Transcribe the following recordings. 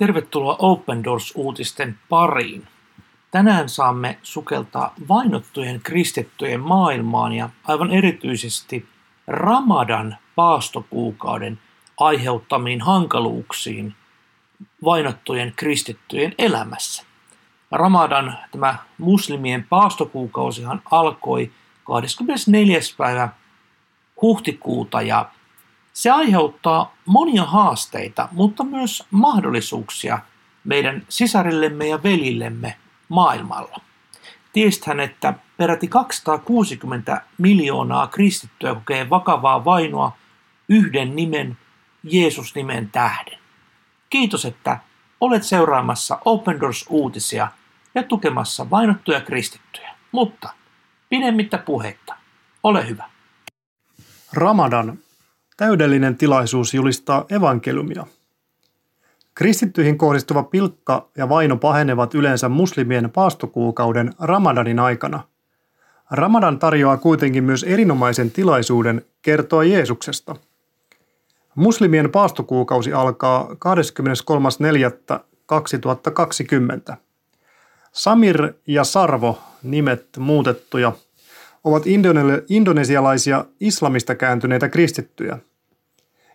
Tervetuloa Open Doors-uutisten pariin. Tänään saamme sukeltaa vainottujen kristittyjen maailmaan ja aivan erityisesti Ramadan paastokuukauden aiheuttamiin hankaluuksiin vainottujen kristittyjen elämässä. Ramadan, tämä muslimien paastokuukausihan alkoi 24. päivä huhtikuuta ja se aiheuttaa monia haasteita, mutta myös mahdollisuuksia meidän sisarillemme ja velillemme maailmalla. Tiesthän, että peräti 260 miljoonaa kristittyä kokee vakavaa vainoa yhden nimen, Jeesus-nimen tähden. Kiitos, että olet seuraamassa Open Doors-uutisia ja tukemassa vainottuja kristittyjä. Mutta pidemmittä puhetta, ole hyvä. Ramadan täydellinen tilaisuus julistaa evankeliumia. Kristittyihin kohdistuva pilkka ja vaino pahenevat yleensä muslimien paastokuukauden Ramadanin aikana. Ramadan tarjoaa kuitenkin myös erinomaisen tilaisuuden kertoa Jeesuksesta. Muslimien paastokuukausi alkaa 23.4.2020. Samir ja Sarvo, nimet muutettuja, ovat indonesialaisia islamista kääntyneitä kristittyjä –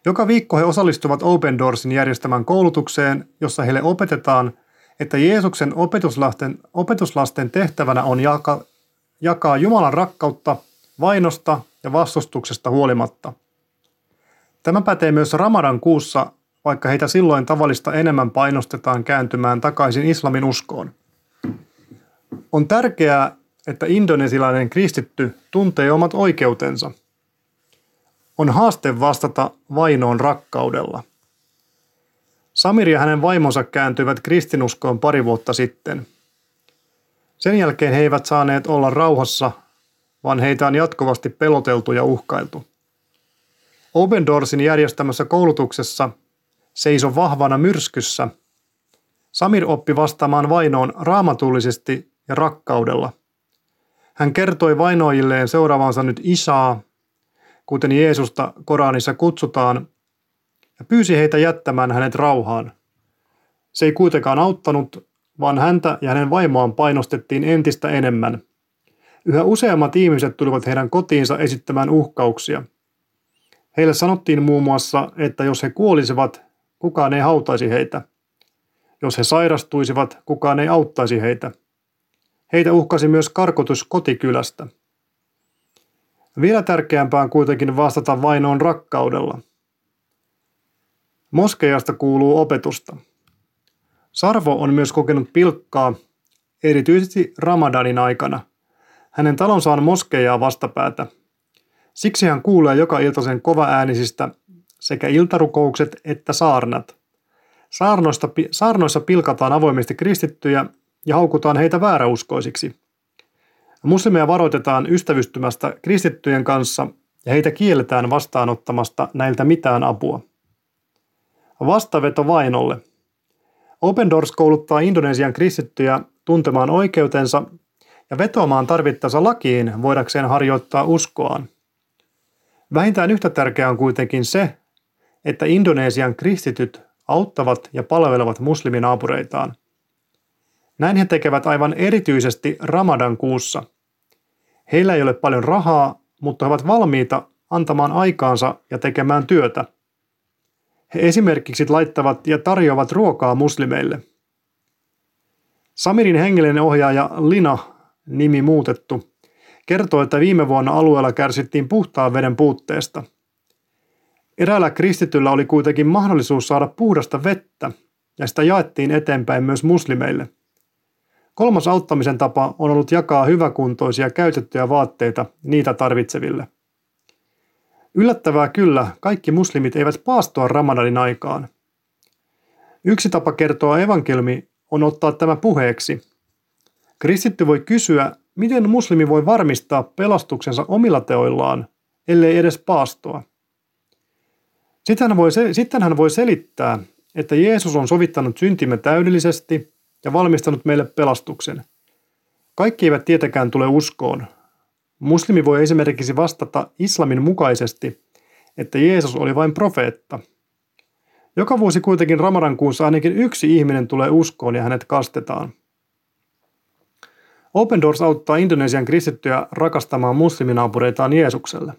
joka viikko he osallistuvat Open Doorsin järjestämään koulutukseen, jossa heille opetetaan, että Jeesuksen opetuslasten, opetuslasten tehtävänä on jaka, jakaa Jumalan rakkautta vainosta ja vastustuksesta huolimatta. Tämä pätee myös Ramadan kuussa, vaikka heitä silloin tavallista enemmän painostetaan kääntymään takaisin islamin uskoon. On tärkeää, että indonesilainen kristitty tuntee omat oikeutensa – on haaste vastata vainoon rakkaudella. Samir ja hänen vaimonsa kääntyivät kristinuskoon pari vuotta sitten. Sen jälkeen he eivät saaneet olla rauhassa, vaan heitä on jatkuvasti peloteltu ja uhkailtu. Open Doorsin järjestämässä koulutuksessa Seiso vahvana myrskyssä Samir oppi vastaamaan vainoon raamatullisesti ja rakkaudella. Hän kertoi vainoajilleen seuraavansa nyt Isaa, kuten Jeesusta Koranissa kutsutaan, ja pyysi heitä jättämään hänet rauhaan. Se ei kuitenkaan auttanut, vaan häntä ja hänen vaimoaan painostettiin entistä enemmän. Yhä useammat ihmiset tulivat heidän kotiinsa esittämään uhkauksia. Heille sanottiin muun muassa, että jos he kuolisivat, kukaan ei hautaisi heitä. Jos he sairastuisivat, kukaan ei auttaisi heitä. Heitä uhkasi myös karkotus kotikylästä. Vielä tärkeämpää on kuitenkin vastata vainoon rakkaudella. Moskeijasta kuuluu opetusta. Sarvo on myös kokenut pilkkaa, erityisesti Ramadanin aikana. Hänen talonsa on moskeijaa vastapäätä. Siksi hän kuulee joka iltaisen kovaäänisistä sekä iltarukoukset että saarnat. Saarnoissa pilkataan avoimesti kristittyjä ja haukutaan heitä vääräuskoisiksi – Muslimeja varoitetaan ystävystymästä kristittyjen kanssa ja heitä kielletään vastaanottamasta näiltä mitään apua. Vastaveto vainolle. Open Doors kouluttaa Indonesian kristittyjä tuntemaan oikeutensa ja vetoamaan tarvittaessa lakiin voidakseen harjoittaa uskoaan. Vähintään yhtä tärkeää on kuitenkin se, että Indonesian kristityt auttavat ja palvelevat musliminaapureitaan. Näin he tekevät aivan erityisesti Ramadan kuussa – Heillä ei ole paljon rahaa, mutta he ovat valmiita antamaan aikaansa ja tekemään työtä. He esimerkiksi laittavat ja tarjoavat ruokaa muslimeille. Samirin hengellinen ohjaaja Lina, nimi muutettu, kertoo, että viime vuonna alueella kärsittiin puhtaan veden puutteesta. Eräällä kristityllä oli kuitenkin mahdollisuus saada puhdasta vettä, ja sitä jaettiin eteenpäin myös muslimeille – Kolmas auttamisen tapa on ollut jakaa hyväkuntoisia käytettyjä vaatteita niitä tarvitseville. Yllättävää kyllä, kaikki muslimit eivät paastoa Ramadanin aikaan. Yksi tapa kertoa evankeliumi on ottaa tämä puheeksi. Kristitty voi kysyä, miten muslimi voi varmistaa pelastuksensa omilla teoillaan, ellei edes paastoa. Sitten hän voi, sitten hän voi selittää, että Jeesus on sovittanut syntimme täydellisesti ja valmistanut meille pelastuksen. Kaikki eivät tietenkään tule uskoon. Muslimi voi esimerkiksi vastata islamin mukaisesti, että Jeesus oli vain profeetta. Joka vuosi kuitenkin Ramadan kuussa ainakin yksi ihminen tulee uskoon ja hänet kastetaan. Open Doors auttaa Indonesian kristittyjä rakastamaan musliminaapureitaan Jeesukselle.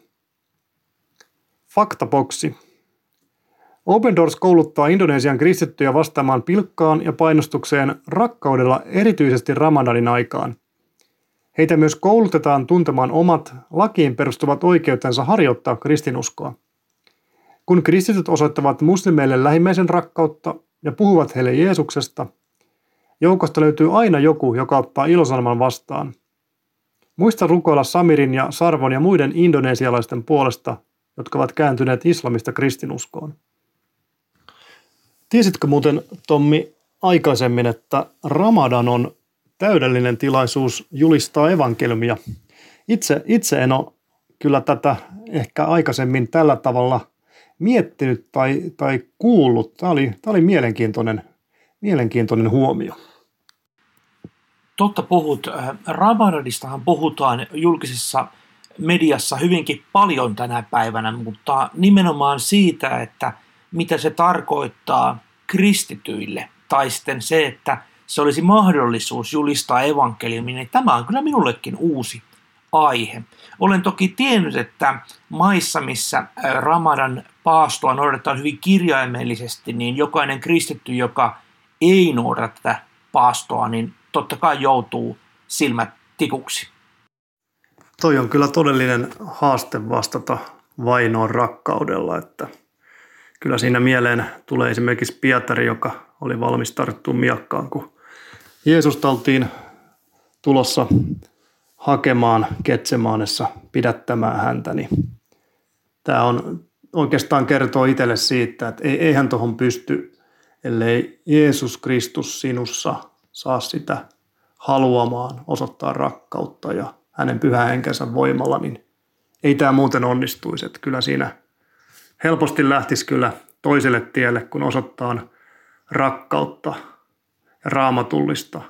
Faktaboksi. Open Doors kouluttaa Indonesian kristittyjä vastaamaan pilkkaan ja painostukseen rakkaudella erityisesti Ramadanin aikaan. Heitä myös koulutetaan tuntemaan omat lakiin perustuvat oikeutensa harjoittaa kristinuskoa. Kun kristityt osoittavat muslimeille lähimmäisen rakkautta ja puhuvat heille Jeesuksesta, joukosta löytyy aina joku, joka ottaa ilosanoman vastaan. Muista rukoilla Samirin ja Sarvon ja muiden indonesialaisten puolesta, jotka ovat kääntyneet islamista kristinuskoon. Tiesitkö muuten, Tommi, aikaisemmin, että Ramadan on täydellinen tilaisuus julistaa evankeliumia? Itse, itse en ole kyllä tätä ehkä aikaisemmin tällä tavalla miettinyt tai, tai kuullut. Tämä oli, tämä oli mielenkiintoinen, mielenkiintoinen huomio. Totta puhut. Ramadanistahan puhutaan julkisessa mediassa hyvinkin paljon tänä päivänä, mutta nimenomaan siitä, että – mitä se tarkoittaa kristityille, tai sitten se, että se olisi mahdollisuus julistaa evankeliumi, niin tämä on kyllä minullekin uusi aihe. Olen toki tiennyt, että maissa, missä Ramadan paastoa noudatetaan hyvin kirjaimellisesti, niin jokainen kristitty, joka ei noudata tätä paastoa, niin totta kai joutuu silmät tikuksi. Toi on kyllä todellinen haaste vastata vainoon rakkaudella, että – kyllä siinä mieleen tulee esimerkiksi Pietari, joka oli valmis tarttumaan miakkaan, kun Jeesusta oltiin tulossa hakemaan Ketsemaanessa pidättämään häntä, niin tämä on oikeastaan kertoo itselle siitä, että ei, eihän tuohon pysty, ellei Jeesus Kristus sinussa saa sitä haluamaan osoittaa rakkautta ja hänen pyhä henkensä voimalla, niin ei tämä muuten onnistuisi. Että kyllä siinä helposti lähtisi kyllä toiselle tielle, kun osoittaa rakkautta ja raamatullista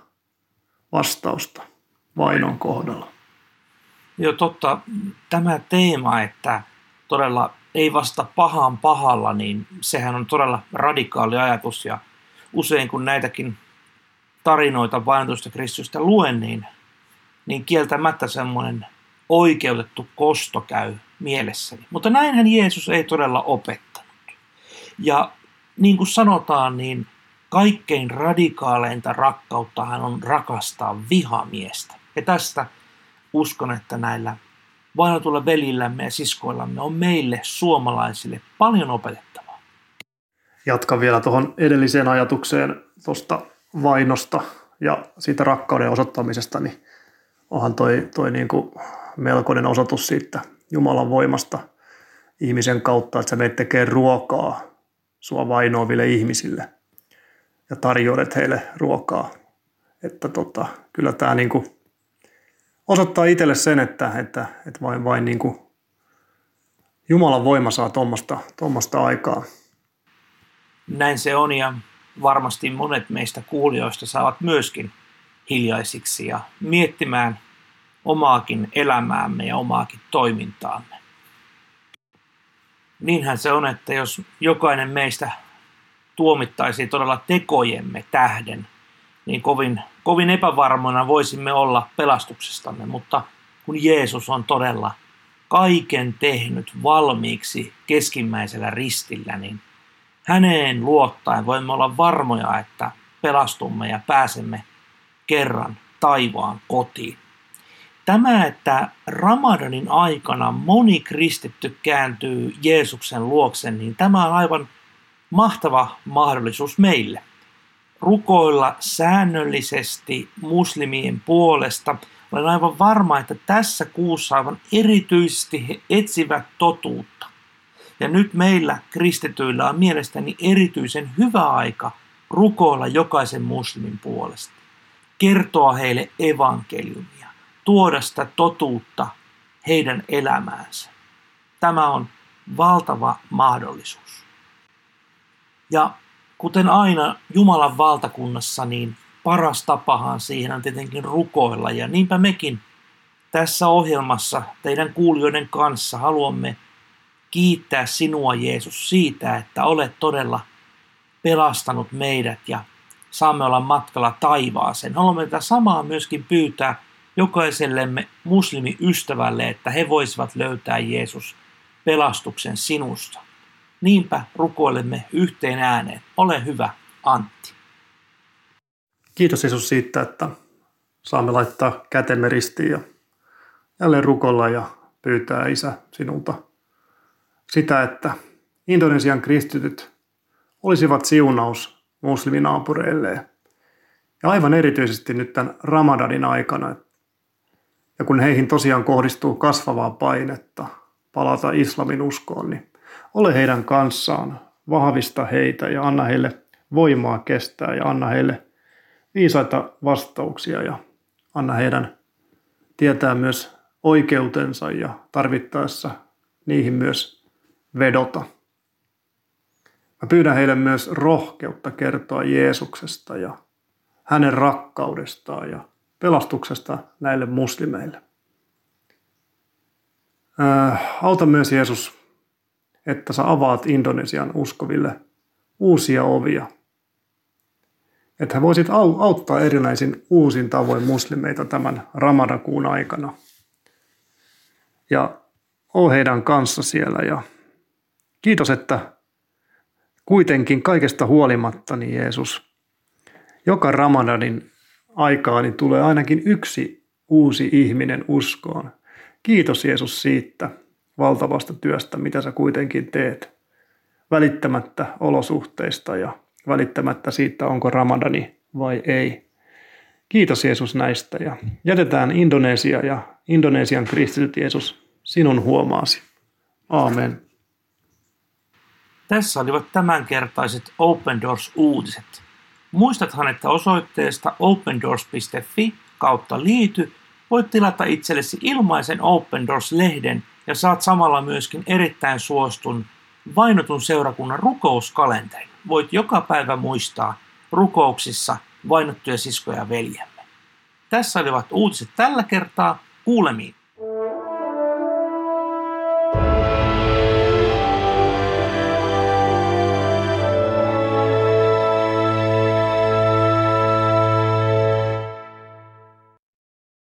vastausta vainon kohdalla. Joo, totta. Tämä teema, että todella ei vasta pahaan pahalla, niin sehän on todella radikaali ajatus. Ja usein kun näitäkin tarinoita vainotusta Kristusta luen, niin, niin kieltämättä semmoinen oikeutettu kosto käy mielessäni. Mutta näinhän Jeesus ei todella opettanut. Ja niin kuin sanotaan, niin kaikkein radikaaleinta rakkautta hän on rakastaa vihamiestä. Ja tästä uskon, että näillä vainotulla velillämme ja siskoillamme on meille suomalaisille paljon opetettavaa. Jatkan vielä tuohon edelliseen ajatukseen tuosta vainosta ja siitä rakkauden osoittamisesta, niin onhan toi, toi niin kuin melkoinen osoitus siitä Jumalan voimasta ihmisen kautta, että sä menet tekemään ruokaa sua vainoaville ihmisille ja tarjoilet heille ruokaa. Että tota, kyllä tämä niinku osoittaa itselle sen, että, että, että vain, vain niinku Jumalan voima saa tuommoista aikaa. Näin se on ja varmasti monet meistä kuulijoista saavat myöskin hiljaisiksi ja miettimään omaakin elämäämme ja omaakin toimintaamme. Niinhän se on, että jos jokainen meistä tuomittaisi todella tekojemme tähden, niin kovin, kovin epävarmoina voisimme olla pelastuksestamme, mutta kun Jeesus on todella kaiken tehnyt valmiiksi keskimmäisellä ristillä, niin häneen luottaen voimme olla varmoja, että pelastumme ja pääsemme kerran taivaan kotiin. Tämä, että Ramadanin aikana moni kristitty kääntyy Jeesuksen luokse, niin tämä on aivan mahtava mahdollisuus meille. Rukoilla säännöllisesti muslimien puolesta. Olen aivan varma, että tässä kuussa aivan erityisesti he etsivät totuutta. Ja nyt meillä kristityillä on mielestäni erityisen hyvä aika rukoilla jokaisen muslimin puolesta. Kertoa heille evankeliumia tuoda sitä totuutta heidän elämäänsä. Tämä on valtava mahdollisuus. Ja kuten aina Jumalan valtakunnassa, niin paras tapahan siihen on tietenkin rukoilla. Ja niinpä mekin tässä ohjelmassa teidän kuulijoiden kanssa haluamme kiittää sinua Jeesus siitä, että olet todella pelastanut meidät ja saamme olla matkalla taivaaseen. Haluamme tätä samaa myöskin pyytää jokaisellemme muslimiystävälle, että he voisivat löytää Jeesus pelastuksen sinusta. Niinpä rukoilemme yhteen ääneen. Ole hyvä, Antti. Kiitos Jeesus siitä, että saamme laittaa kätemme ristiin ja jälleen rukolla ja pyytää Isä sinulta sitä, että Indonesian kristityt olisivat siunaus musliminaapureilleen. Ja aivan erityisesti nyt tämän Ramadanin aikana. Ja kun heihin tosiaan kohdistuu kasvavaa painetta palata islamin uskoon, niin ole heidän kanssaan, vahvista heitä ja anna heille voimaa kestää ja anna heille viisaita vastauksia ja anna heidän tietää myös oikeutensa ja tarvittaessa niihin myös vedota. Mä pyydän heille myös rohkeutta kertoa Jeesuksesta ja hänen rakkaudestaan ja pelastuksesta näille muslimeille. Äh, auta myös Jeesus, että sä avaat Indonesian uskoville uusia ovia. Että he voisit auttaa erinäisin uusin tavoin muslimeita tämän Ramadakuun aikana. Ja oo heidän kanssa siellä ja kiitos, että kuitenkin kaikesta huolimatta, niin Jeesus, joka Ramadanin aikaa niin tulee ainakin yksi uusi ihminen uskoon. Kiitos Jeesus siitä valtavasta työstä, mitä sä kuitenkin teet, välittämättä olosuhteista ja välittämättä siitä, onko Ramadani vai ei. Kiitos Jeesus näistä ja jätetään Indonesia ja Indonesian kristityt Jeesus sinun huomaasi. Aamen. Tässä olivat tämänkertaiset Open Doors-uutiset. Muistathan, että osoitteesta opendoors.fi kautta liity voit tilata itsellesi ilmaisen Open Doors-lehden ja saat samalla myöskin erittäin suostun vainotun seurakunnan rukouskalenterin. Voit joka päivä muistaa rukouksissa vainottuja siskoja veljemme. Tässä olivat uutiset tällä kertaa. Kuulemiin.